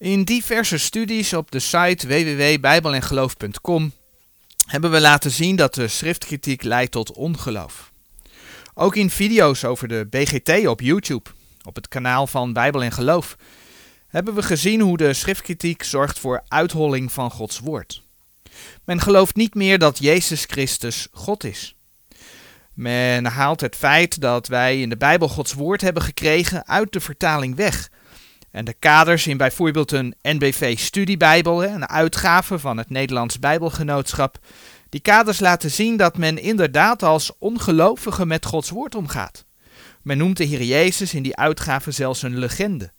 In diverse studies op de site www.bijbelengeloof.com hebben we laten zien dat de schriftkritiek leidt tot ongeloof. Ook in video's over de BGT op YouTube, op het kanaal van Bijbel en Geloof, hebben we gezien hoe de schriftkritiek zorgt voor uitholling van Gods woord. Men gelooft niet meer dat Jezus Christus God is. Men haalt het feit dat wij in de Bijbel Gods woord hebben gekregen uit de vertaling weg en de kaders in bijvoorbeeld een NBV studiebijbel, een uitgave van het Nederlands Bijbelgenootschap, die kaders laten zien dat men inderdaad als ongelovige met Gods woord omgaat. Men noemt de Heer Jezus in die uitgave zelfs een legende.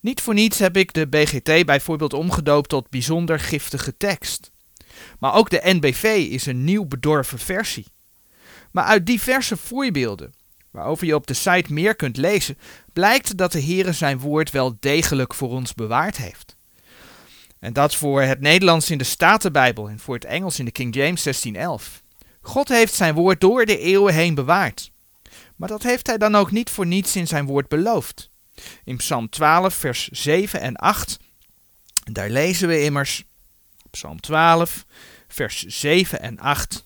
Niet voor niets heb ik de BGT bijvoorbeeld omgedoopt tot bijzonder giftige tekst. Maar ook de NBV is een nieuw bedorven versie. Maar uit diverse voorbeelden waarover je op de site meer kunt lezen, blijkt dat de Heere zijn woord wel degelijk voor ons bewaard heeft. En dat voor het Nederlands in de Statenbijbel en voor het Engels in de King James 1611. God heeft zijn woord door de eeuwen heen bewaard. Maar dat heeft hij dan ook niet voor niets in zijn woord beloofd. In Psalm 12, vers 7 en 8, daar lezen we immers, Psalm 12, vers 7 en 8.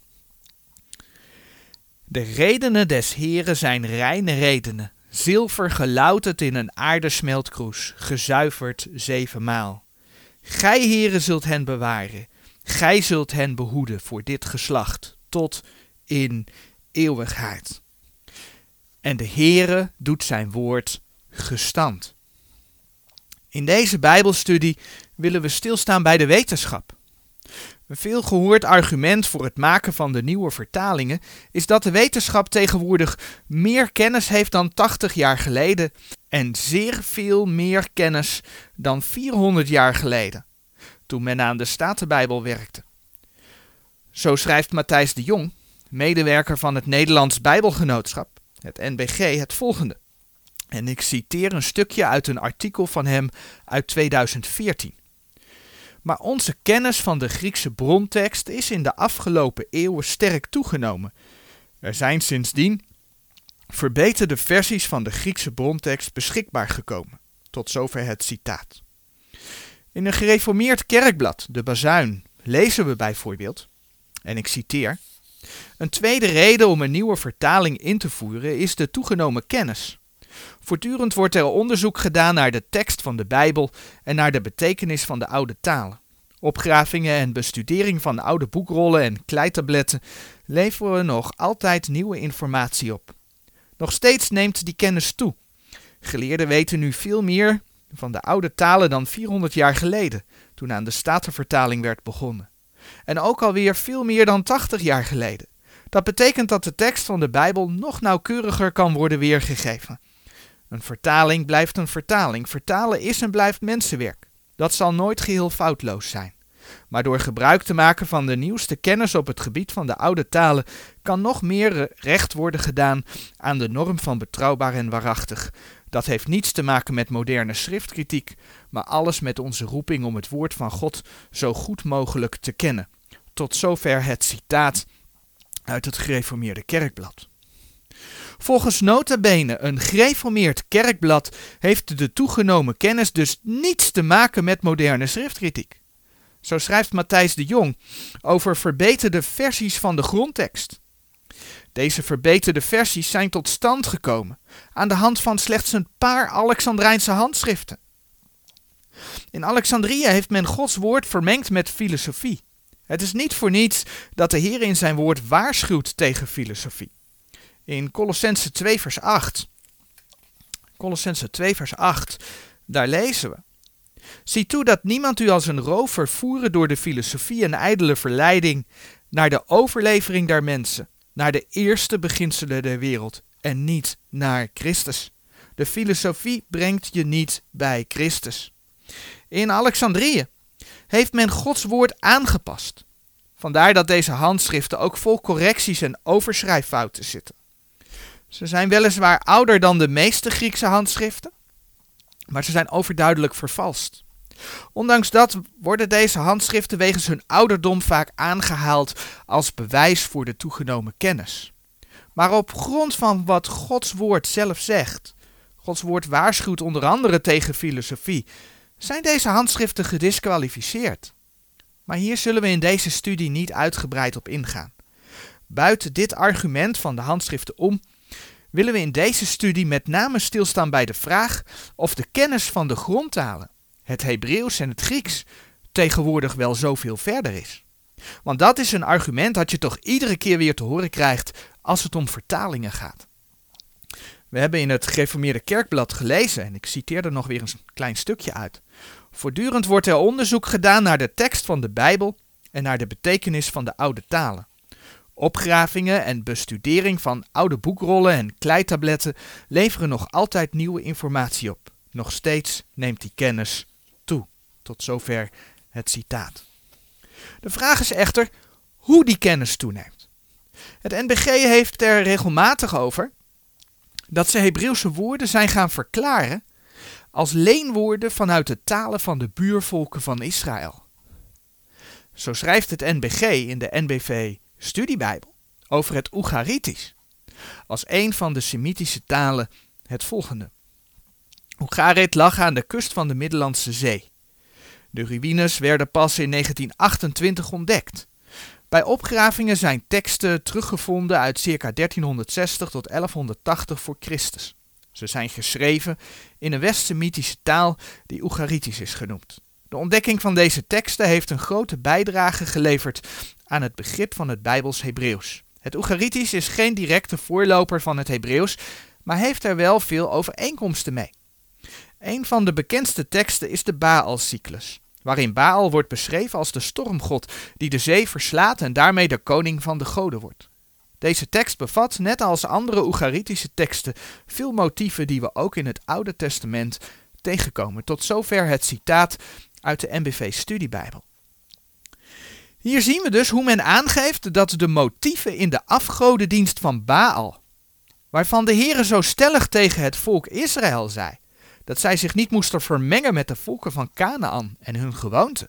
De redenen des Heren zijn reine redenen, zilver gelouterd in een aardesmeltkroes, gezuiverd zevenmaal. Gij, Heren, zult hen bewaren, gij zult hen behoeden voor dit geslacht, tot in eeuwigheid. En de Heere doet zijn woord gestand. In deze Bijbelstudie willen we stilstaan bij de wetenschap. Een veel gehoord argument voor het maken van de nieuwe vertalingen is dat de wetenschap tegenwoordig meer kennis heeft dan 80 jaar geleden en zeer veel meer kennis dan 400 jaar geleden, toen men aan de Statenbijbel werkte. Zo schrijft Matthijs de Jong, medewerker van het Nederlands Bijbelgenootschap, het NBG, het volgende. En ik citeer een stukje uit een artikel van hem uit 2014. Maar onze kennis van de Griekse brontekst is in de afgelopen eeuwen sterk toegenomen. Er zijn sindsdien verbeterde versies van de Griekse brontekst beschikbaar gekomen. Tot zover het citaat. In een gereformeerd kerkblad, de Bazuin, lezen we bijvoorbeeld, en ik citeer: Een tweede reden om een nieuwe vertaling in te voeren is de toegenomen kennis. Voortdurend wordt er onderzoek gedaan naar de tekst van de Bijbel en naar de betekenis van de oude talen. Opgravingen en bestudering van oude boekrollen en kleitabletten leveren nog altijd nieuwe informatie op. Nog steeds neemt die kennis toe. Geleerden weten nu veel meer van de oude talen dan 400 jaar geleden, toen aan de Statenvertaling werd begonnen. En ook alweer veel meer dan 80 jaar geleden. Dat betekent dat de tekst van de Bijbel nog nauwkeuriger kan worden weergegeven. Een vertaling blijft een vertaling. Vertalen is en blijft mensenwerk. Dat zal nooit geheel foutloos zijn. Maar door gebruik te maken van de nieuwste kennis op het gebied van de oude talen kan nog meer recht worden gedaan aan de norm van betrouwbaar en waarachtig. Dat heeft niets te maken met moderne schriftkritiek, maar alles met onze roeping om het woord van God zo goed mogelijk te kennen. Tot zover het citaat uit het gereformeerde kerkblad. Volgens nota bene een gereformeerd kerkblad heeft de toegenomen kennis dus niets te maken met moderne schriftkritiek. Zo schrijft Matthijs de Jong over verbeterde versies van de grondtekst. Deze verbeterde versies zijn tot stand gekomen aan de hand van slechts een paar Alexandrijnse handschriften. In Alexandrië heeft men Gods woord vermengd met filosofie. Het is niet voor niets dat de Heer in zijn woord waarschuwt tegen filosofie in Colossense 2 vers 8. Colossense 2 vers 8, daar lezen we. Zie toe dat niemand u als een rover voeren door de filosofie en ijdele verleiding naar de overlevering der mensen, naar de eerste beginselen der wereld en niet naar Christus. De filosofie brengt je niet bij Christus. In Alexandrië heeft men Gods woord aangepast. Vandaar dat deze handschriften ook vol correcties en overschrijffouten zitten. Ze zijn weliswaar ouder dan de meeste Griekse handschriften, maar ze zijn overduidelijk vervalst. Ondanks dat worden deze handschriften wegens hun ouderdom vaak aangehaald als bewijs voor de toegenomen kennis. Maar op grond van wat Gods woord zelf zegt, Gods woord waarschuwt onder andere tegen filosofie, zijn deze handschriften gedisqualificeerd. Maar hier zullen we in deze studie niet uitgebreid op ingaan. Buiten dit argument van de handschriften om, willen we in deze studie met name stilstaan bij de vraag of de kennis van de grondtalen, het Hebreeuws en het Grieks, tegenwoordig wel zoveel verder is. Want dat is een argument dat je toch iedere keer weer te horen krijgt als het om vertalingen gaat. We hebben in het Gereformeerde Kerkblad gelezen, en ik citeer er nog weer een klein stukje uit. Voortdurend wordt er onderzoek gedaan naar de tekst van de Bijbel en naar de betekenis van de oude talen. Opgravingen en bestudering van oude boekrollen en kleitabletten leveren nog altijd nieuwe informatie op. Nog steeds neemt die kennis toe. Tot zover het citaat. De vraag is echter hoe die kennis toeneemt. Het NBG heeft er regelmatig over dat ze Hebreeuwse woorden zijn gaan verklaren als leenwoorden vanuit de talen van de buurvolken van Israël. Zo schrijft het NBG in de NBV Studiebijbel over het Oegaritisch als een van de Semitische talen het volgende. Oegarit lag aan de kust van de Middellandse Zee. De ruïnes werden pas in 1928 ontdekt. Bij opgravingen zijn teksten teruggevonden uit circa 1360 tot 1180 voor Christus. Ze zijn geschreven in een West-Semitische taal die Oegaritisch is genoemd. De ontdekking van deze teksten heeft een grote bijdrage geleverd aan het begrip van het Bijbels Hebreeuws. Het Oegaritisch is geen directe voorloper van het Hebreeuws, maar heeft er wel veel overeenkomsten mee. Een van de bekendste teksten is de Baal-cyclus, waarin Baal wordt beschreven als de stormgod die de zee verslaat en daarmee de koning van de goden wordt. Deze tekst bevat, net als andere Oegaritische teksten, veel motieven die we ook in het Oude Testament tegenkomen. Tot zover het citaat uit de MBV Studiebijbel. Hier zien we dus hoe men aangeeft dat de motieven in de afgodendienst van Baal, waarvan de Heere zo stellig tegen het volk Israël zei, dat zij zich niet moesten vermengen met de volken van Canaan en hun gewoonten.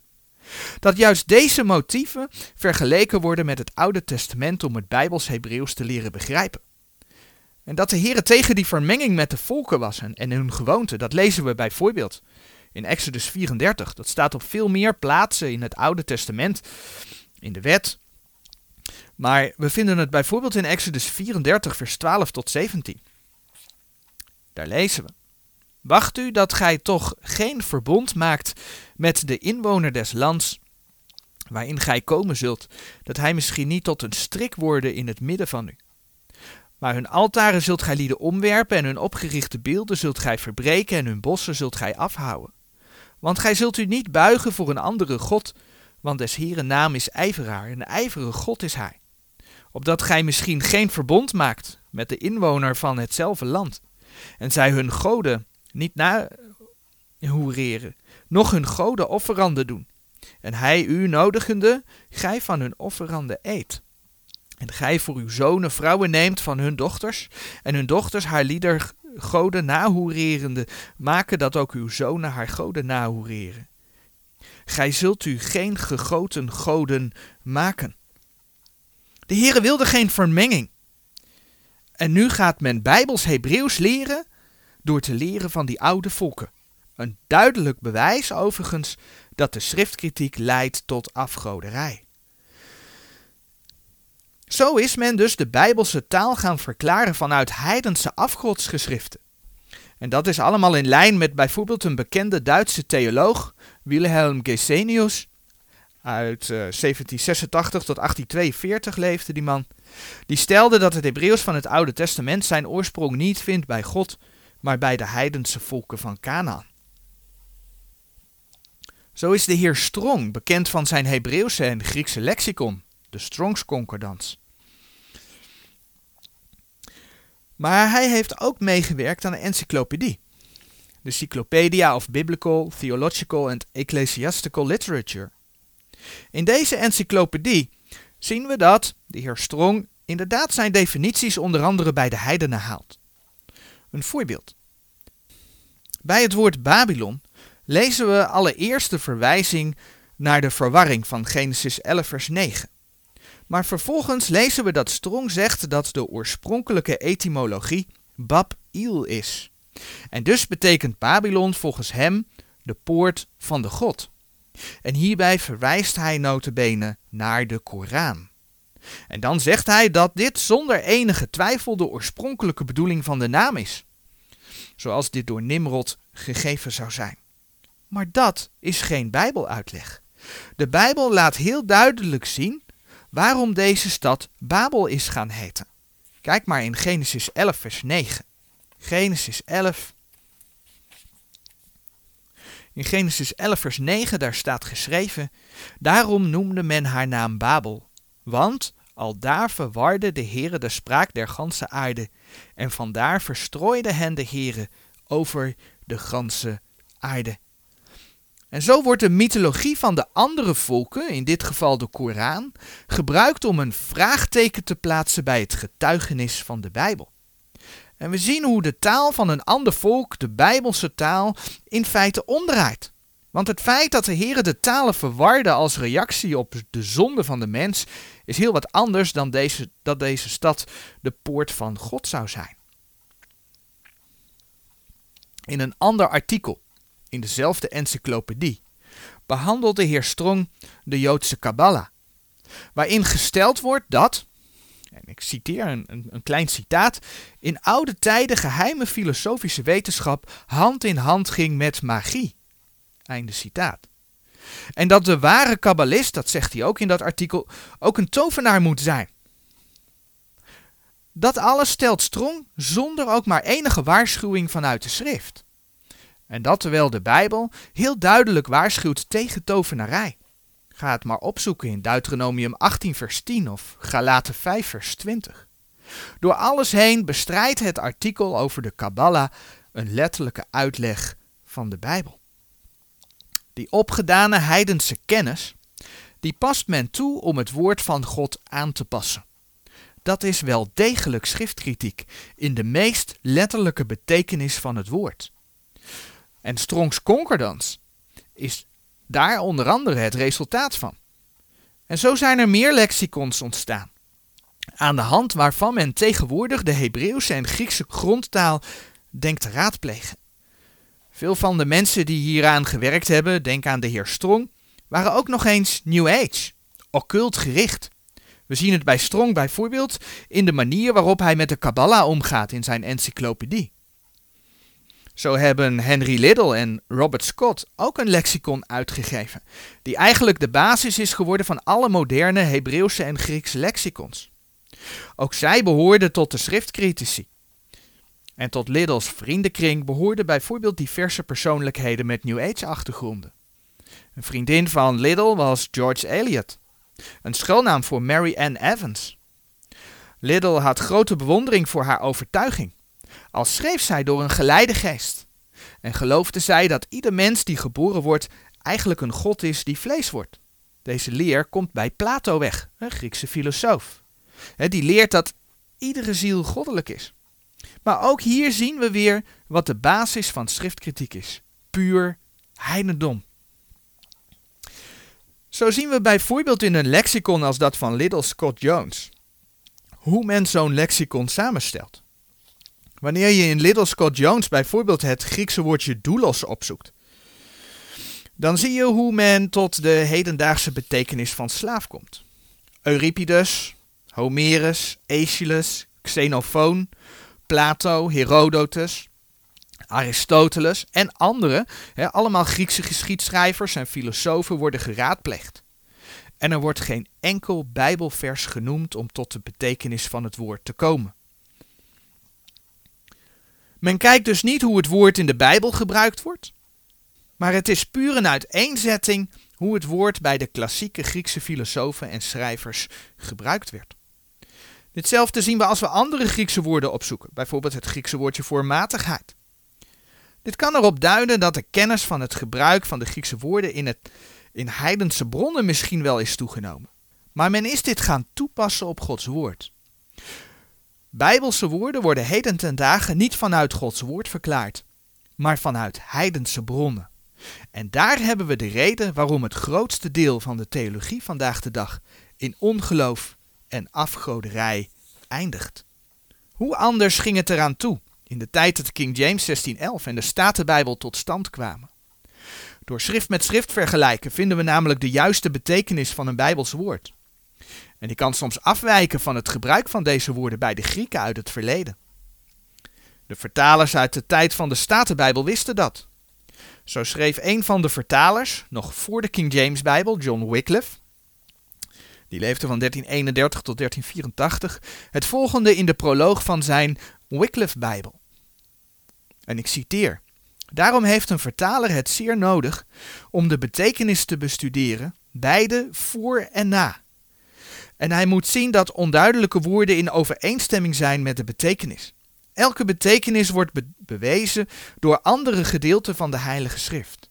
Dat juist deze motieven vergeleken worden met het Oude Testament om het Bijbels Hebreeuws te leren begrijpen. En dat de Heere tegen die vermenging met de volken was en, en hun gewoonten, dat lezen we bijvoorbeeld in Exodus 34. Dat staat op veel meer plaatsen in het Oude Testament, in de wet. Maar we vinden het bijvoorbeeld in Exodus 34, vers 12 tot 17. Daar lezen we. Wacht u dat gij toch geen verbond maakt met de inwoner des lands waarin gij komen zult, dat hij misschien niet tot een strik worden in het midden van u. Maar hun altaren zult gij lieden omwerpen en hun opgerichte beelden zult gij verbreken en hun bossen zult gij afhouden. Want gij zult u niet buigen voor een andere God, want des Heeren naam is ijveraar en ijverige God is hij. Opdat gij misschien geen verbond maakt met de inwoner van hetzelfde land, en zij hun goden niet nahoereren, noch hun goden offeranden doen. En hij u nodigende, gij van hun offeranden eet. En gij voor uw zonen vrouwen neemt van hun dochters, en hun dochters haar lieder goden nahoererende, maken dat ook uw zonen haar goden nahoereren. Gij zult u geen gegoten goden maken. De Heere wilde geen vermenging. En nu gaat men Bijbels Hebreeuws leren door te leren van die oude volken. Een duidelijk bewijs overigens dat de schriftkritiek leidt tot afgoderij. Zo is men dus de Bijbelse taal gaan verklaren vanuit heidense afgodsgeschriften. En dat is allemaal in lijn met bijvoorbeeld een bekende Duitse theoloog, Wilhelm Gesenius. Uit 1786 eh, tot 1842 leefde die man. Die stelde dat het Hebreeuws van het Oude Testament zijn oorsprong niet vindt bij God, maar bij de heidense volken van Canaan. Zo is de heer Strong bekend van zijn Hebreeuwse en Griekse lexicon, de Strongs Concordans. Maar hij heeft ook meegewerkt aan een encyclopedie. De Cyclopedia of Biblical, Theological and Ecclesiastical Literature. In deze encyclopedie zien we dat de heer Strong inderdaad zijn definities onder andere bij de heidenen haalt. Een voorbeeld. Bij het woord Babylon lezen we allereerst de verwijzing naar de verwarring van Genesis 11 vers 9. Maar vervolgens lezen we dat Strong zegt dat de oorspronkelijke etymologie Bab-il is. En dus betekent Babylon volgens hem de poort van de God. En hierbij verwijst hij notabene naar de Koran. En dan zegt hij dat dit zonder enige twijfel de oorspronkelijke bedoeling van de naam is. Zoals dit door Nimrod gegeven zou zijn. Maar dat is geen Bijbeluitleg. De Bijbel laat heel duidelijk zien waarom deze stad Babel is gaan heten. Kijk maar in Genesis 11, vers 9. Genesis 11. In Genesis 11, vers 9, daar staat geschreven: Daarom noemde men haar naam Babel, want al daar verwarde de Heere de spraak der ganse aarde, en vandaar verstrooide hen de Heere over de ganse aarde. En zo wordt de mythologie van de andere volken, in dit geval de Koran, gebruikt om een vraagteken te plaatsen bij het getuigenis van de Bijbel. En we zien hoe de taal van een ander volk, de Bijbelse taal, in feite omdraait. Want het feit dat de Heer de talen verwarde als reactie op de zonde van de mens, is heel wat anders dan deze, dat deze stad de poort van God zou zijn. In een ander artikel, in dezelfde encyclopedie, behandelt de heer Strong de Joodse Kabbalah, waarin gesteld wordt dat, en ik citeer een, een, een, klein citaat, in oude tijden geheime filosofische wetenschap hand in hand ging met magie. Einde citaat. En dat de ware kabbalist, dat zegt hij ook in dat artikel, ook een tovenaar moet zijn. Dat alles stelt Strong zonder ook maar enige waarschuwing vanuit de schrift. En dat terwijl de Bijbel heel duidelijk waarschuwt tegen tovenarij. Ga het maar opzoeken in Deuteronomium 18 vers 10 of Galaten 5 vers 20. Door alles heen bestrijdt het artikel over de Kabbalah een letterlijke uitleg van de Bijbel. Die opgedane heidense kennis, die past men toe om het woord van God aan te passen. Dat is wel degelijk schriftkritiek in de meest letterlijke betekenis van het woord. En Strongs Concordance is daar onder andere het resultaat van. En zo zijn er meer lexicons ontstaan, aan de hand waarvan men tegenwoordig de Hebreeuwse en Griekse grondtaal denkt te raadplegen. Veel van de mensen die hieraan gewerkt hebben, denk aan de heer Strong, waren ook nog eens New Age, occult gericht. We zien het bij Strong bijvoorbeeld in de manier waarop hij met de Kabbalah omgaat in zijn encyclopedie. Zo hebben Henry Liddell en Robert Scott ook een lexicon uitgegeven, die eigenlijk de basis is geworden van alle moderne Hebreeuwse en Griekse lexicons. Ook zij behoorden tot de schriftcritici. En tot Liddell's vriendenkring behoorden bijvoorbeeld diverse persoonlijkheden met New Age-achtergronden. Een vriendin van Liddell was George Eliot, een schuilnaam voor Mary Ann Evans. Liddell had grote bewondering voor haar overtuiging, al schreef zij door een geleide geest. En geloofde zij dat ieder mens die geboren wordt eigenlijk een god is die vlees wordt. Deze leer komt bij Plato weg, een Griekse filosoof. Die leert dat iedere ziel goddelijk is. Maar ook hier zien we weer wat de basis van schriftkritiek is. Puur heidendom. Zo zien we bijvoorbeeld in een lexicon als dat van Little Scott Jones hoe men zo'n lexicon samenstelt. Wanneer je in Little Scott Jones bijvoorbeeld het Griekse woordje doulos opzoekt, dan zie je hoe men tot de hedendaagse betekenis van slaaf komt. Euripides, Homerus, Aeschylus, Xenofoon, Plato, Herodotus, Aristoteles en anderen, allemaal Griekse geschiedschrijvers en filosofen, worden geraadpleegd. En er wordt geen enkel Bijbelvers genoemd om tot de betekenis van het woord te komen. Men kijkt dus niet hoe het woord in de Bijbel gebruikt wordt, maar het is puur een uiteenzetting hoe het woord bij de klassieke Griekse filosofen en schrijvers gebruikt werd. Ditzelfde zien we als we andere Griekse woorden opzoeken, bijvoorbeeld het Griekse woordje voor matigheid. Dit kan erop duiden dat de kennis van het gebruik van de Griekse woorden in, het, in heidense bronnen misschien wel is toegenomen. Maar men is dit gaan toepassen op Gods woord. Bijbelse woorden worden heden ten dagen niet vanuit Gods woord verklaard, maar vanuit heidense bronnen. En daar hebben we de reden waarom het grootste deel van de theologie vandaag de dag in ongeloof en afgoderij eindigt. Hoe anders ging het eraan toe in de tijd dat King James 1611 en de Statenbijbel tot stand kwamen? Door schrift met schrift vergelijken vinden we namelijk de juiste betekenis van een Bijbels woord. En die kan soms afwijken van het gebruik van deze woorden bij de Grieken uit het verleden. De vertalers uit de tijd van de Statenbijbel wisten dat. Zo schreef een van de vertalers, nog voor de King James Bijbel, John Wycliffe, die leefde van 1331 tot 1384, het volgende in de proloog van zijn Wycliffe-bijbel. En ik citeer. Daarom heeft een vertaler het zeer nodig om de betekenis te bestuderen, beide voor en na. En hij moet zien dat onduidelijke woorden in overeenstemming zijn met de betekenis. Elke betekenis wordt bewezen door andere gedeelten van de Heilige Schrift.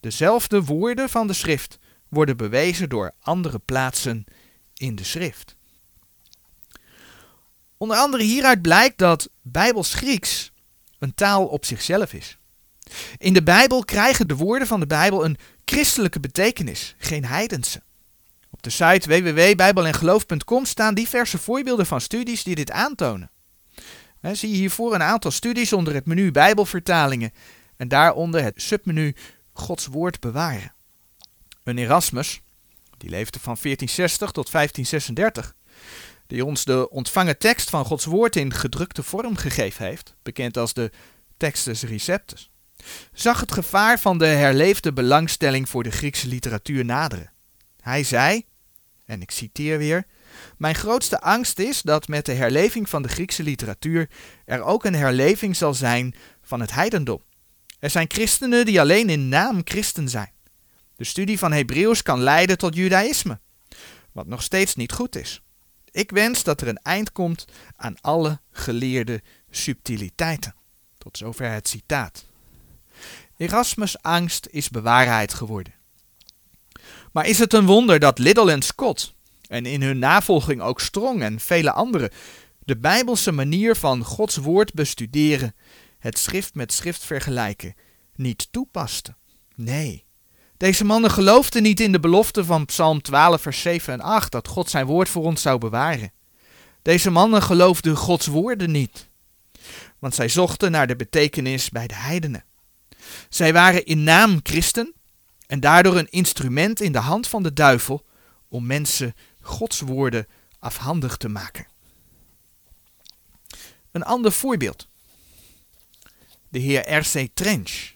Dezelfde woorden van de Schrift worden bewezen door andere plaatsen in de Schrift. Onder andere hieruit blijkt dat Bijbels Grieks een taal op zichzelf is. In de Bijbel krijgen de woorden van de Bijbel een christelijke betekenis, geen heidense. Op de site www.bijbelengeloof.com staan diverse voorbeelden van studies die dit aantonen. zie je hiervoor een aantal studies onder het menu Bijbelvertalingen en daaronder het submenu Gods Woord bewaren. Een Erasmus, die leefde van 1460 tot 1536, die ons de ontvangen tekst van Gods Woord in gedrukte vorm gegeven heeft, bekend als de Textus Receptus, zag het gevaar van de herleefde belangstelling voor de Griekse literatuur naderen. Hij zei, en ik citeer weer: Mijn grootste angst is dat met de herleving van de Griekse literatuur er ook een herleving zal zijn van het heidendom. Er zijn christenen die alleen in naam christen zijn. De studie van Hebreeuws kan leiden tot judaïsme, wat nog steeds niet goed is. Ik wens dat er een eind komt aan alle geleerde subtiliteiten. Tot zover het citaat. Erasmus' angst is bewaarheid geworden. Maar is het een wonder dat Liddell en Scott, en in hun navolging ook Strong en vele anderen, de bijbelse manier van Gods woord bestuderen, het schrift met schrift vergelijken, niet toepasten? Nee. Deze mannen geloofden niet in de belofte van Psalm 12, vers 7 en 8, dat God zijn woord voor ons zou bewaren. Deze mannen geloofden Gods woorden niet, want zij zochten naar de betekenis bij de heidenen. Zij waren in naam christen en daardoor een instrument in de hand van de duivel om mensen Gods woorden afhandig te maken. Een ander voorbeeld. De heer R.C. Trench.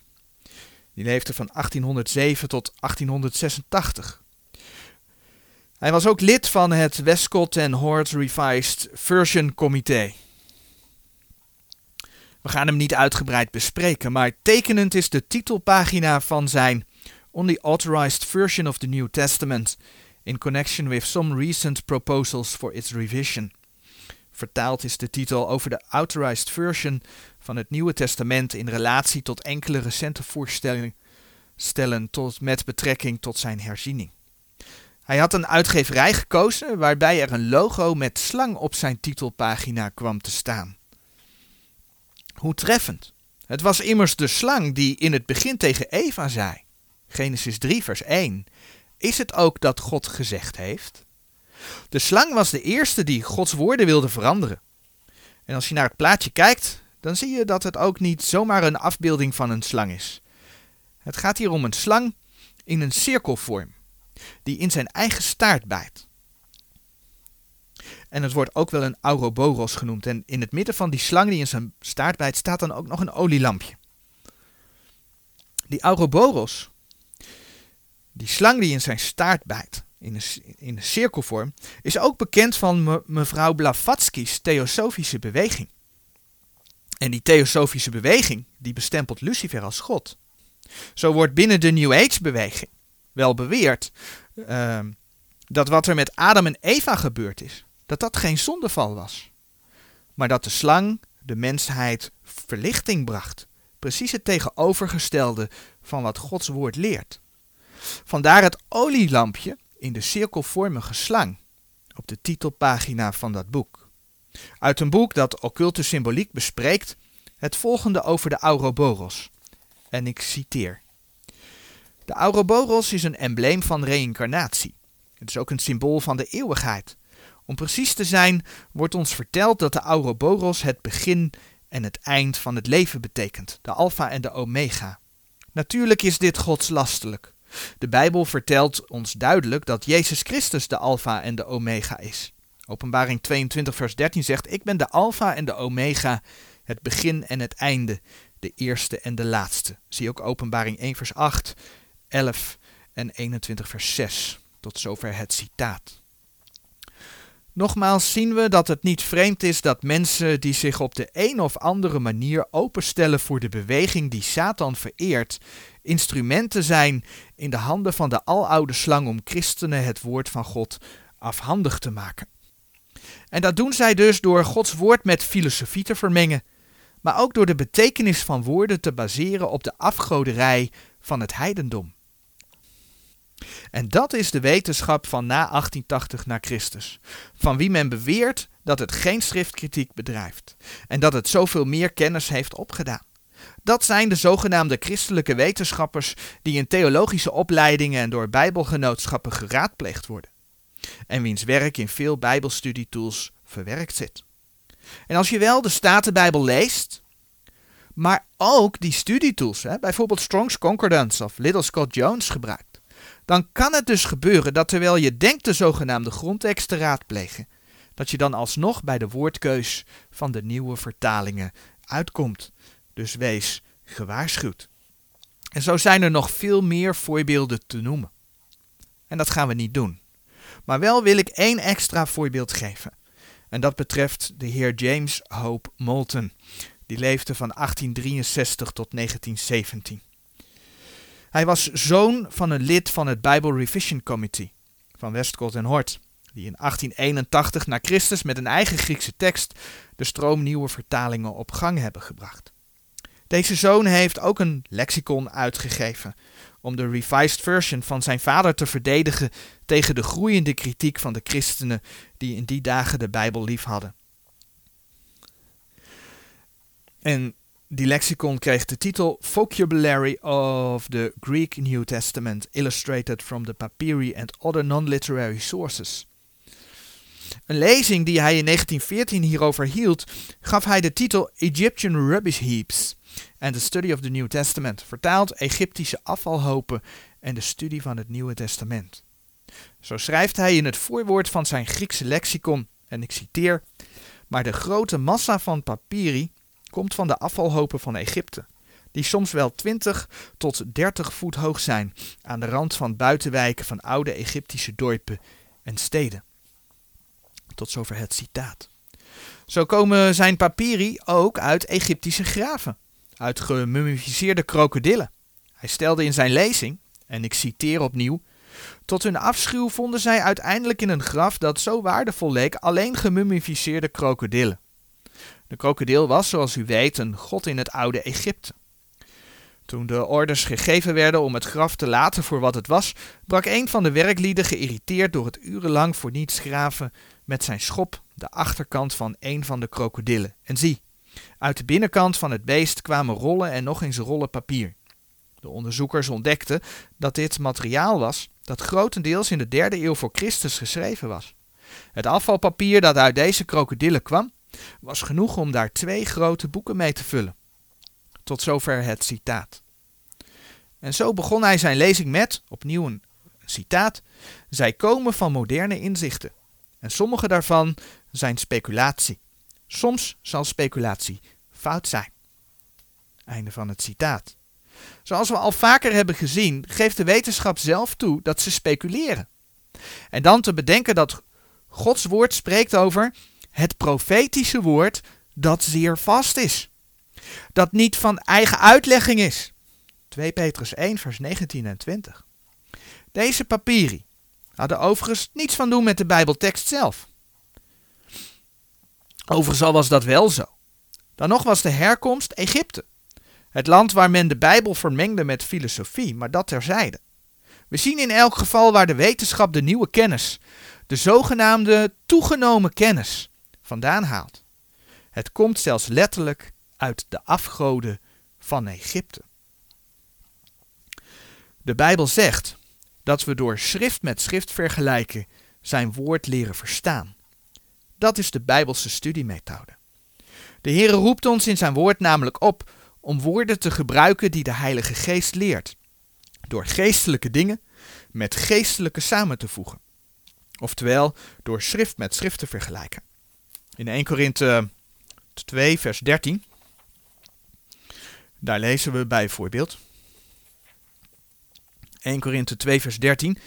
Die leefde van 1807 tot 1886. Hij was ook lid van het Westcott and Hort Revised Version Comité. We gaan hem niet uitgebreid bespreken, maar tekenend is de titelpagina van zijn On the Authorized Version of the New Testament in connection with some recent proposals for its revision. Vertaald is de titel over de Authorized Version van het Nieuwe Testament in relatie tot enkele recente voorstellingen stellen tot, met betrekking tot zijn herziening. Hij had een uitgeverij gekozen waarbij er een logo met slang op zijn titelpagina kwam te staan. Hoe treffend. Het was immers de slang die in het begin tegen Eva zei. Genesis 3, vers 1. Is het ook dat God gezegd heeft? De slang was de eerste die Gods woorden wilde veranderen. En als je naar het plaatje kijkt, dan zie je dat het ook niet zomaar een afbeelding van een slang is. Het gaat hier om een slang in een cirkelvorm, die in zijn eigen staart bijt. En het wordt ook wel een Ouroboros genoemd. En in het midden van die slang die in zijn staart bijt, staat dan ook nog een olielampje. Die Ouroboros, die slang die in zijn staart bijt, in een, in een cirkelvorm, is ook bekend van me, mevrouw Blavatsky's theosofische beweging. En die theosofische beweging, die bestempelt Lucifer als God. Zo wordt binnen de New Age beweging wel beweerd uh, dat wat er met Adam en Eva gebeurd is, dat dat geen zondeval was. Maar dat de slang de mensheid verlichting bracht. Precies het tegenovergestelde van wat Gods woord leert. Vandaar het olielampje in de cirkelvormige slang op de titelpagina van dat boek. Uit een boek dat occulte symboliek bespreekt het volgende over de Ouroboros. En ik citeer. De Ouroboros is een embleem van reïncarnatie. Het is ook een symbool van de eeuwigheid. Om precies te zijn, wordt ons verteld dat de Ouroboros het begin en het eind van het leven betekent, de alfa en de omega. Natuurlijk is dit godslastelijk. De Bijbel vertelt ons duidelijk dat Jezus Christus de Alpha en de Omega is. Openbaring 22, vers 13 zegt: Ik ben de Alpha en de Omega, het begin en het einde, de eerste en de laatste. Zie ook Openbaring 1, vers 8, 11 en 21, vers 6. Tot zover het citaat. Nogmaals zien we dat het niet vreemd is dat mensen die zich op de een of andere manier openstellen voor de beweging die Satan vereert, instrumenten zijn in de handen van de aloude slang om christenen het woord van God afhandig te maken. En dat doen zij dus door Gods woord met filosofie te vermengen, maar ook door de betekenis van woorden te baseren op de afgoderij van het heidendom. En dat is de wetenschap van na 1880 na Christus, van wie men beweert dat het geen schriftkritiek bedrijft en dat het zoveel meer kennis heeft opgedaan. Dat zijn de zogenaamde christelijke wetenschappers die in theologische opleidingen en door bijbelgenootschappen geraadpleegd worden. En wiens werk in veel bijbelstudietools verwerkt zit. En als je wel de Statenbijbel leest, maar ook die studietools, hè, bijvoorbeeld Strong's Concordance of Little Scott Jones gebruikt, dan kan het dus gebeuren dat terwijl je denkt de zogenaamde grondtekst te raadplegen, dat je dan alsnog bij de woordkeus van de nieuwe vertalingen uitkomt. Dus wees gewaarschuwd. En zo zijn er nog veel meer voorbeelden te noemen. En dat gaan we niet doen. Maar wel wil ik één extra voorbeeld geven. En dat betreft de heer James Hope Moulton. Die leefde van 1863 tot 1917. Hij was zoon van een lid van het Bible Revision Committee van Westcott en Hort, die in 1881 na Christus met een eigen Griekse tekst de stroom nieuwe vertalingen op gang hebben gebracht. Deze zoon heeft ook een lexicon uitgegeven om de revised version van zijn vader te verdedigen tegen de groeiende kritiek van de christenen die in die dagen de Bijbel lief hadden. En die lexicon kreeg de titel Vocabulary of the Greek New Testament Illustrated from the Papyri and Other Non-Literary Sources. Een lezing die hij in 1914 hierover hield, gaf hij de titel Egyptian Rubbish Heaps and the Study of the New Testament, vertaald Egyptische afvalhopen en de studie van het Nieuwe Testament. Zo schrijft hij in het voorwoord van zijn Griekse lexicon, en ik citeer: Maar de grote massa van papyri komt van de afvalhopen van Egypte, die soms wel 20 tot 30 voet hoog zijn aan de rand van buitenwijken van oude Egyptische dorpen en steden. Tot zover het citaat. Zo komen zijn papyri ook uit Egyptische graven, uit gemummificeerde krokodillen. Hij stelde in zijn lezing, en ik citeer opnieuw, tot hun afschuw vonden zij uiteindelijk in een graf dat zo waardevol leek alleen gemummificeerde krokodillen. De krokodil was, zoals u weet, een god in het oude Egypte. Toen de orders gegeven werden om het graf te laten voor wat het was, brak een van de werklieden geïrriteerd door het urenlang voor niets graven met zijn schop de achterkant van een van de krokodillen. En zie, uit de binnenkant van het beest kwamen rollen en nog eens rollen papier. De onderzoekers ontdekten dat dit materiaal was dat grotendeels in de derde eeuw voor Christus geschreven was. Het afvalpapier dat uit deze krokodillen kwam, was genoeg om daar twee grote boeken mee te vullen. Tot zover het citaat. En zo begon hij zijn lezing met, opnieuw een citaat, zij komen van moderne inzichten. En sommige daarvan zijn speculatie. Soms zal speculatie fout zijn. Einde van het citaat. Zoals we al vaker hebben gezien, geeft de wetenschap zelf toe dat ze speculeren. En dan te bedenken dat Gods woord spreekt over het profetische woord dat zeer vast is. Dat niet van eigen uitlegging is. 2 Petrus 1, vers 19 en 20. Deze papieren hadden overigens niets van doen met de Bijbeltekst zelf. Overigens al was dat wel zo. Dan nog was de herkomst Egypte. Het land waar men de Bijbel vermengde met filosofie, maar dat terzijde. We zien in elk geval waar de wetenschap de nieuwe kennis, de zogenaamde toegenomen kennis, vandaan haalt. Het komt zelfs letterlijk uit de afgoden van Egypte. De Bijbel zegt dat we door schrift met schrift vergelijken zijn woord leren verstaan. Dat is de Bijbelse studiemethode. De Heere roept ons in zijn woord namelijk op om woorden te gebruiken die de Heilige Geest leert, door geestelijke dingen met geestelijke samen te voegen. Oftewel, door schrift met schrift te vergelijken. In 1 Korinthe 2, vers 13, daar lezen we bijvoorbeeld. 1 Korinthe 2, vers 13.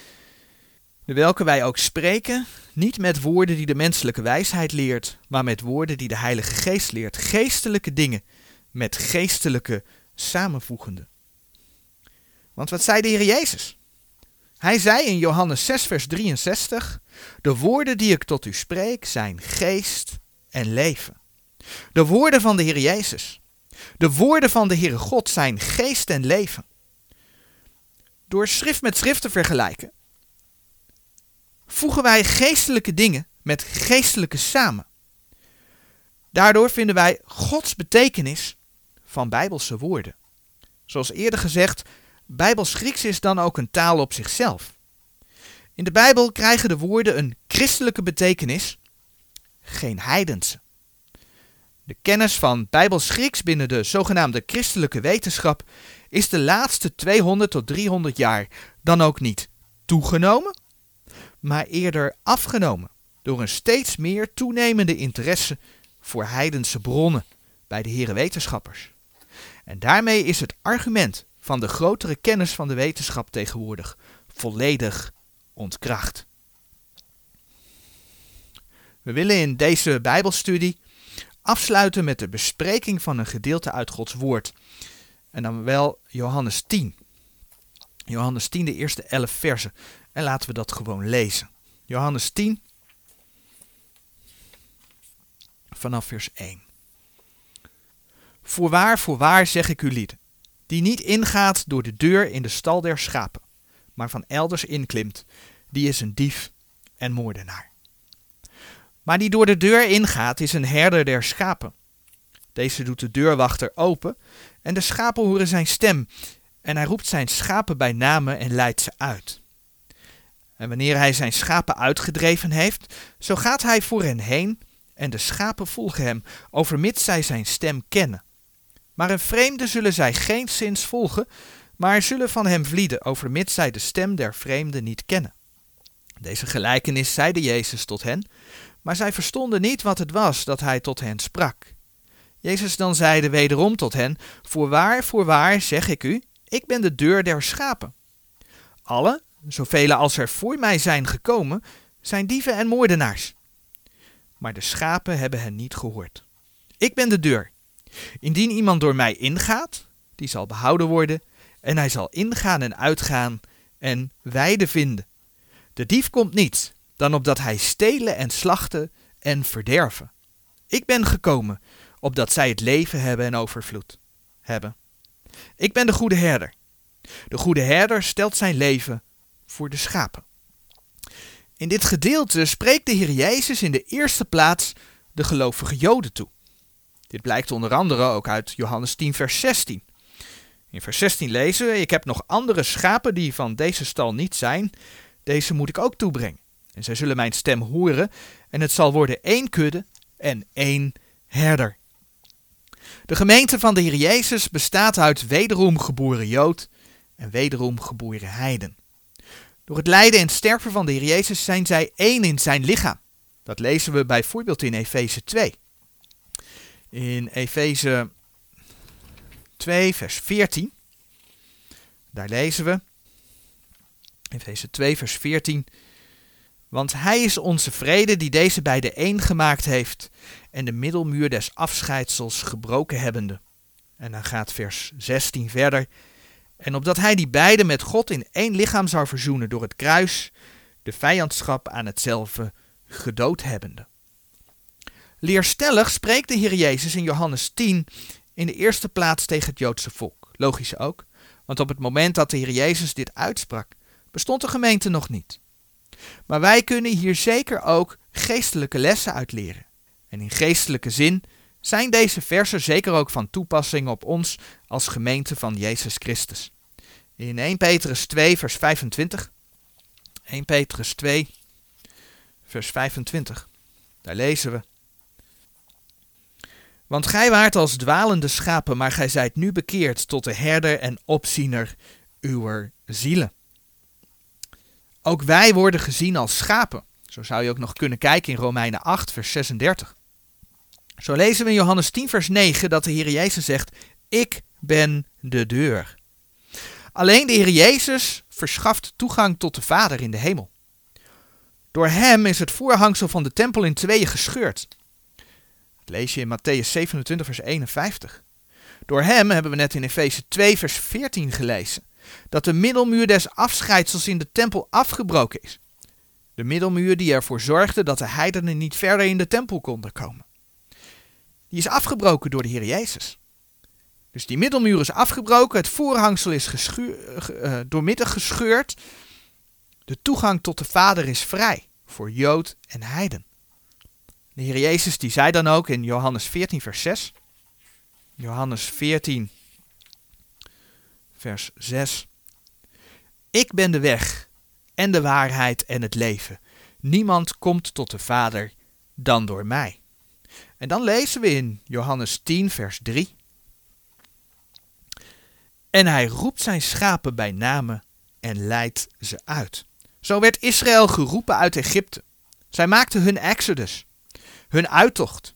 Welke wij ook spreken, niet met woorden die de menselijke wijsheid leert, maar met woorden die de Heilige Geest leert, geestelijke dingen, met geestelijke samenvoegende. Want wat zei de Heer Jezus? Hij zei in Johannes 6, vers 63: De woorden die ik tot u spreek zijn geest en leven. De woorden van de Heer Jezus, de woorden van de Heere God zijn geest en leven. Door schrift met schrift te vergelijken, voegen wij geestelijke dingen met geestelijke samen. Daardoor vinden wij Gods betekenis van Bijbelse woorden. Zoals eerder gezegd, Bijbels Grieks is dan ook een taal op zichzelf. In de Bijbel krijgen de woorden een christelijke betekenis, geen heidense. De kennis van Bijbels Grieks binnen de zogenaamde christelijke wetenschap is de laatste 200 tot 300 jaar dan ook niet toegenomen, maar eerder afgenomen door een steeds meer toenemende interesse voor heidense bronnen bij de heren wetenschappers. En daarmee is het argument van de grotere kennis van de wetenschap tegenwoordig volledig ontkracht. We willen in deze Bijbelstudie afsluiten met de bespreking van een gedeelte uit Gods Woord. En dan wel Johannes 10. Johannes 10, de eerste 11 versen. En laten we dat gewoon lezen. Johannes 10, vanaf vers 1. Voorwaar, voorwaar zeg ik u lieden, die niet ingaat door de deur in de stal der schapen, maar van elders inklimt, die is een dief en moordenaar. Maar die door de deur ingaat is een herder der schapen. Deze doet de deurwachter open en de schapen horen zijn stem en hij roept zijn schapen bij namen en leidt ze uit. En wanneer hij zijn schapen uitgedreven heeft, zo gaat hij voor hen heen en de schapen volgen hem, overmits zij zijn stem kennen. Maar een vreemde zullen zij geen zins volgen, maar zullen van hem vlieden, overmits zij de stem der vreemde niet kennen. Deze gelijkenis zeide Jezus tot hen, maar zij verstonden niet wat het was dat hij tot hen sprak. Jezus dan zeide wederom tot hen, Voorwaar, voorwaar, zeg ik u, ik ben de deur der schapen. Alle, zoveel als er voor mij zijn gekomen, zijn dieven en moordenaars. Maar de schapen hebben hen niet gehoord. Ik ben de deur. Indien iemand door mij ingaat, die zal behouden worden, en hij zal ingaan en uitgaan en weide vinden. De dief komt niet, dan opdat hij stelen en slachten en verderven. Ik ben gekomen, opdat zij het leven hebben en overvloed hebben. Ik ben de goede herder. De goede herder stelt zijn leven voor de schapen. In dit gedeelte spreekt de Heer Jezus in de eerste plaats de gelovige Joden toe. Dit blijkt onder andere ook uit Johannes 10, vers 16. In vers 16 lezen we: Ik heb nog andere schapen die van deze stal niet zijn, deze moet ik ook toebrengen. En zij zullen mijn stem horen, en het zal worden één kudde en één herder. De gemeente van de Heer Jezus bestaat uit wederom geboren Jood en wederom geboren heiden. Door het lijden en sterven van de Heer Jezus zijn zij één in zijn lichaam. Dat lezen we bijvoorbeeld in Efeze 2. In Efeze 2, vers 14. Daar lezen we. Efeze 2, vers 14. Want hij is onze vrede die deze beide één gemaakt heeft en de middelmuur des afscheidsels gebroken hebbende. En dan gaat vers 16 verder. En opdat hij die beide met God in één lichaam zou verzoenen door het kruis, de vijandschap aan hetzelfde gedood hebbende. Leerstellig spreekt de Heer Jezus in Johannes 10 in de eerste plaats tegen het Joodse volk. Logisch ook, want op het moment dat de Heer Jezus dit uitsprak, bestond de gemeente nog niet. Maar wij kunnen hier zeker ook geestelijke lessen uit leren. En in geestelijke zin zijn deze versen zeker ook van toepassing op ons als gemeente van Jezus Christus. In 1 Petrus 2, vers 25. 1 Petrus 2, vers 25. Daar lezen we. Want gij waart als dwalende schapen, maar gij zijt nu bekeerd tot de herder en opziener uwer zielen. Ook wij worden gezien als schapen. Zo zou je ook nog kunnen kijken in Romeinen 8, vers 36. Zo lezen we in Johannes 10, vers 9 dat de Heer Jezus zegt: Ik ben de deur. Alleen de Heer Jezus verschaft toegang tot de Vader in de hemel. Door hem is het voorhangsel van de tempel in tweeën gescheurd. Dat lees je in Matthäus 27, vers 51. Door hem hebben we net in Efeze 2, vers 14 gelezen dat de middelmuur des afscheidsels in de tempel afgebroken is. De middelmuur die ervoor zorgde dat de heidenen niet verder in de tempel konden komen. Die is afgebroken door de Heer Jezus. Dus die middelmuur is afgebroken, het voorhangsel is geschuur, uh, doormidden gescheurd. De toegang tot de Vader is vrij voor Jood en Heiden. De Heer Jezus die zei dan ook in Johannes 14 vers 6. Johannes 14 vers 6. Ik ben de weg en de waarheid en het leven. Niemand komt tot de Vader dan door mij. En dan lezen we in Johannes 10, vers 3. En hij roept zijn schapen bij name en leidt ze uit. Zo werd Israël geroepen uit Egypte. Zij maakten hun exodus, hun uittocht.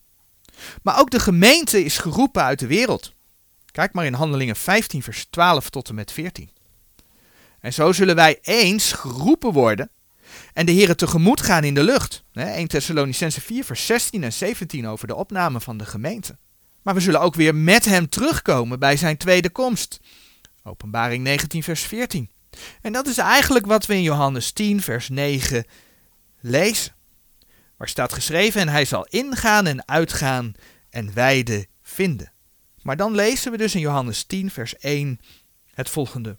Maar ook de gemeente is geroepen uit de wereld. Kijk maar in Handelingen 15, vers 12 tot en met 14. En zo zullen wij eens geroepen worden en de Heeren tegemoet gaan in de lucht. 1 Thessalonicense 4, vers 16 en 17 over de opname van de gemeente. Maar we zullen ook weer met hem terugkomen bij zijn tweede komst. Openbaring 19, vers 14. En dat is eigenlijk wat we in Johannes 10, vers 9 lezen. Waar staat geschreven: En hij zal ingaan en uitgaan en weide vinden. Maar dan lezen we dus in Johannes 10, vers 1 het volgende.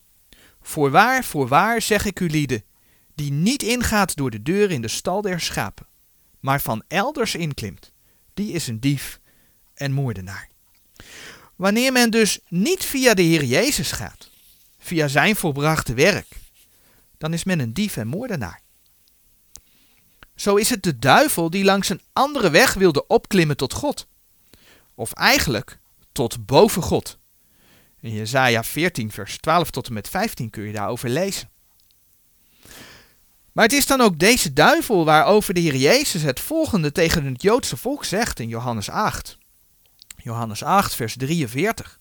Voorwaar, voorwaar zeg ik u lieden, die niet ingaat door de deur in de stal der schapen, maar van elders inklimt, die is een dief en moordenaar. Wanneer men dus niet via de Heer Jezus gaat, via zijn volbrachte werk, dan is men een dief en moordenaar. Zo is het de duivel die langs een andere weg wilde opklimmen tot God. Of eigenlijk tot boven God. In Jesaja 14, vers 12 tot en met 15 kun je daarover lezen. Maar het is dan ook deze duivel waarover de Heer Jezus het volgende tegen het Joodse volk zegt in Johannes 8. Johannes 8, vers 43.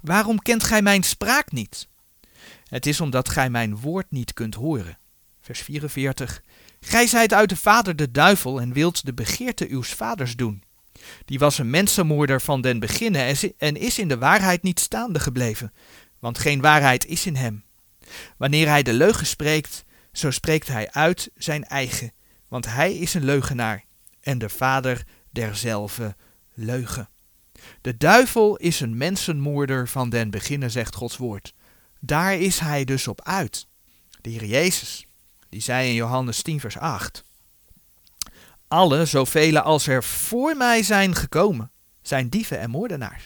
Waarom kent gij mijn spraak niet? Het is omdat gij mijn woord niet kunt horen. Vers 44. Gij zijt uit de vader de duivel en wilt de begeerte uws vaders doen. Die was een mensenmoorder van den beginnen en is in de waarheid niet staande gebleven, want geen waarheid is in hem. Wanneer hij de leugen spreekt, zo spreekt hij uit zijn eigen, want hij is een leugenaar en de vader derzelfde leugen. De duivel is een mensenmoorder van den beginnen, zegt Gods woord. Daar is hij dus op uit. De Heer Jezus, die zei in Johannes 10, vers 8: alle, zoveel als er voor mij zijn gekomen, zijn dieven en moordenaars.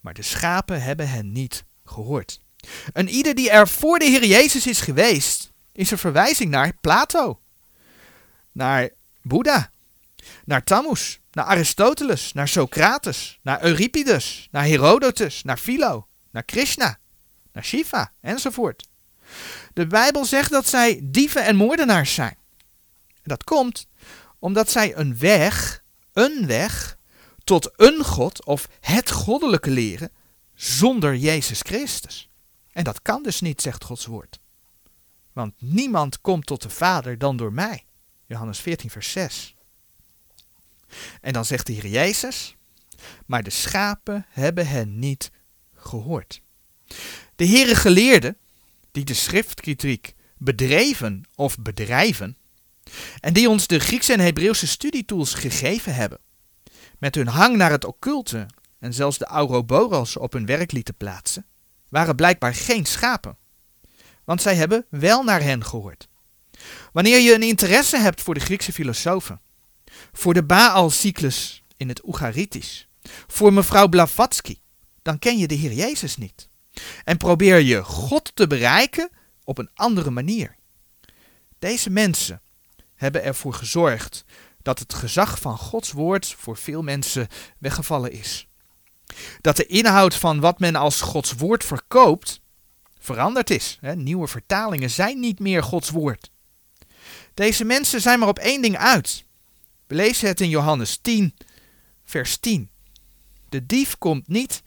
Maar de schapen hebben hen niet gehoord. En ieder die er voor de Heer Jezus is geweest, is een verwijzing naar Plato, naar Boeddha, naar Tammuz, naar Aristoteles, naar Socrates, naar Euripides, naar Herodotus, naar Philo, naar Krishna, naar Shiva enzovoort. De Bijbel zegt dat zij dieven en moordenaars zijn. En dat komt omdat zij een weg, een weg, tot een God of het goddelijke leren zonder Jezus Christus. En dat kan dus niet, zegt Gods woord. Want niemand komt tot de Vader dan door mij. Johannes 14, vers 6. En dan zegt de Heer Jezus, maar de schapen hebben hen niet gehoord. De Heere geleerden, die de schriftkritiek bedreven of bedrijven, en die ons de Griekse en Hebreeuwse studietools gegeven hebben. Met hun hang naar het occulte en zelfs de Ouroboros op hun werk lieten plaatsen, waren blijkbaar geen schapen. Want zij hebben wel naar hen gehoord. Wanneer je een interesse hebt voor de Griekse filosofen, voor de Baal-cyclus in het Oegaritisch, voor mevrouw Blavatsky, dan ken je de Heer Jezus niet. En probeer je God te bereiken op een andere manier. Deze mensen hebben ervoor gezorgd dat het gezag van Gods woord voor veel mensen weggevallen is. Dat de inhoud van wat men als Gods woord verkoopt veranderd is. Nieuwe vertalingen zijn niet meer Gods woord. Deze mensen zijn maar op één ding uit. We lezen het in Johannes 10, vers 10. De dief komt niet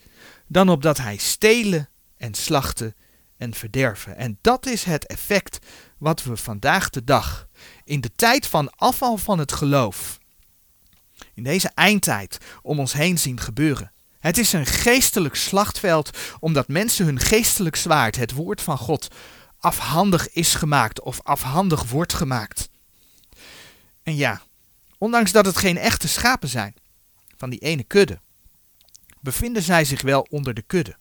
dan opdat hij stelen en slachten en verderven. En dat is het effect wat we vandaag de dag, in de tijd van afval van het geloof, in deze eindtijd om ons heen zien gebeuren. Het is een geestelijk slachtveld omdat mensen hun geestelijk zwaard, het woord van God, afhandig is gemaakt of afhandig wordt gemaakt. En ja, ondanks dat het geen echte schapen zijn van die ene kudde, bevinden zij zich wel onder de kudde.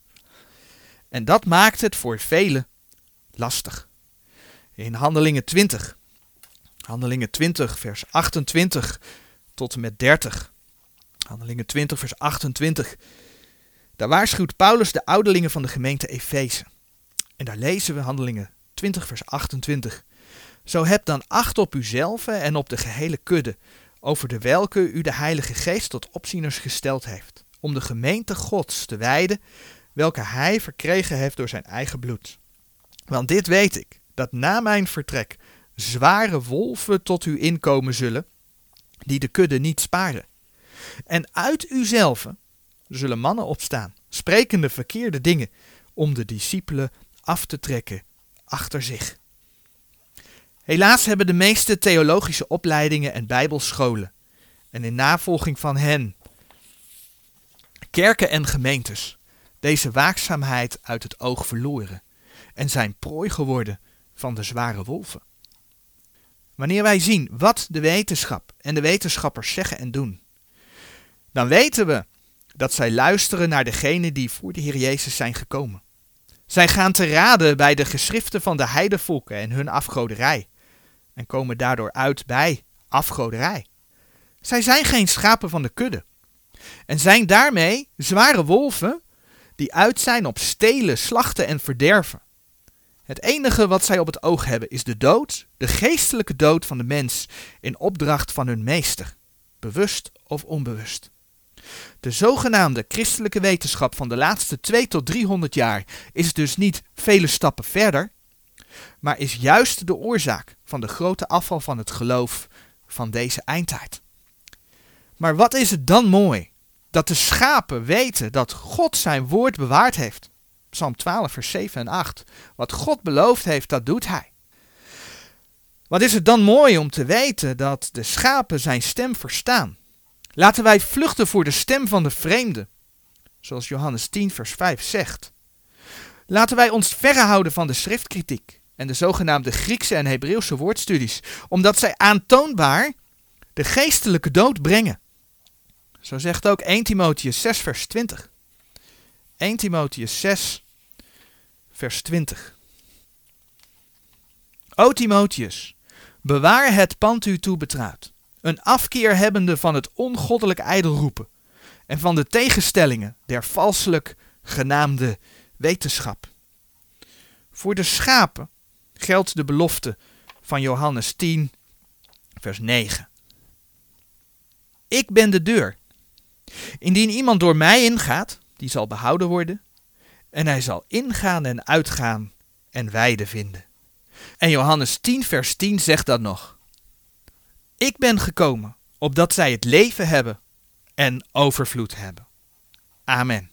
En dat maakt het voor velen lastig. In Handelingen 20, Handelingen 20, vers 28 tot en met 30. Handelingen 20, vers 28. Daar waarschuwt Paulus de ouderlingen van de gemeente Efeze. En daar lezen we Handelingen 20, vers 28. Zo heb dan acht op uzelf en op de gehele kudde, over de welke u de Heilige Geest tot opzieners gesteld heeft, om de gemeente Gods te wijden, welke hij verkregen heeft door zijn eigen bloed. Want dit weet ik, dat na mijn vertrek zware wolven tot u inkomen zullen, die de kudde niet sparen. En uit uzelf zullen mannen opstaan, sprekende verkeerde dingen, om de discipelen af te trekken achter zich. Helaas hebben de meeste theologische opleidingen en bijbelscholen, en in navolging van hen, kerken en gemeentes, deze waakzaamheid uit het oog verloren en zijn prooi geworden van de zware wolven. Wanneer wij zien wat de wetenschap en de wetenschappers zeggen en doen, dan weten we dat zij luisteren naar degenen die voor de Heer Jezus zijn gekomen. Zij gaan te raden bij de geschriften van de heidevolken en hun afgoderij, en komen daardoor uit bij afgoderij. Zij zijn geen schapen van de kudde, en zijn daarmee zware wolven die uit zijn op stelen, slachten en verderven. Het enige wat zij op het oog hebben is de dood, de geestelijke dood van de mens in opdracht van hun meester, bewust of onbewust. De zogenaamde christelijke wetenschap van de laatste 2 tot 300 jaar is dus niet vele stappen verder, maar is juist de oorzaak van de grote afval van het geloof van deze eindtijd. Maar wat is het dan mooi dat de schapen weten dat God zijn woord bewaard heeft. Psalm 12, vers 7 en 8. Wat God beloofd heeft, dat doet hij. Wat is het dan mooi om te weten dat de schapen zijn stem verstaan. Laten wij vluchten voor de stem van de vreemde, zoals Johannes 10, vers 5 zegt. Laten wij ons verre houden van de schriftkritiek en de zogenaamde Griekse en Hebreeuwse woordstudies, omdat zij aantoonbaar de geestelijke dood brengen. Zo zegt ook 1 Timotheus 6, vers 20. 1 Timotheus 6, vers 20. O Timotheus, bewaar het pand u toebetrouwd, een afkeer hebbende van het ongoddelijk ijdelroepen en van de tegenstellingen der valselijk genaamde wetenschap. Voor de schapen geldt de belofte van Johannes 10, vers 9. Ik ben de deur. Indien iemand door mij ingaat, die zal behouden worden, en hij zal ingaan en uitgaan en weide vinden. En Johannes 10, vers 10 zegt dat nog. Ik ben gekomen, opdat zij het leven hebben en overvloed hebben. Amen.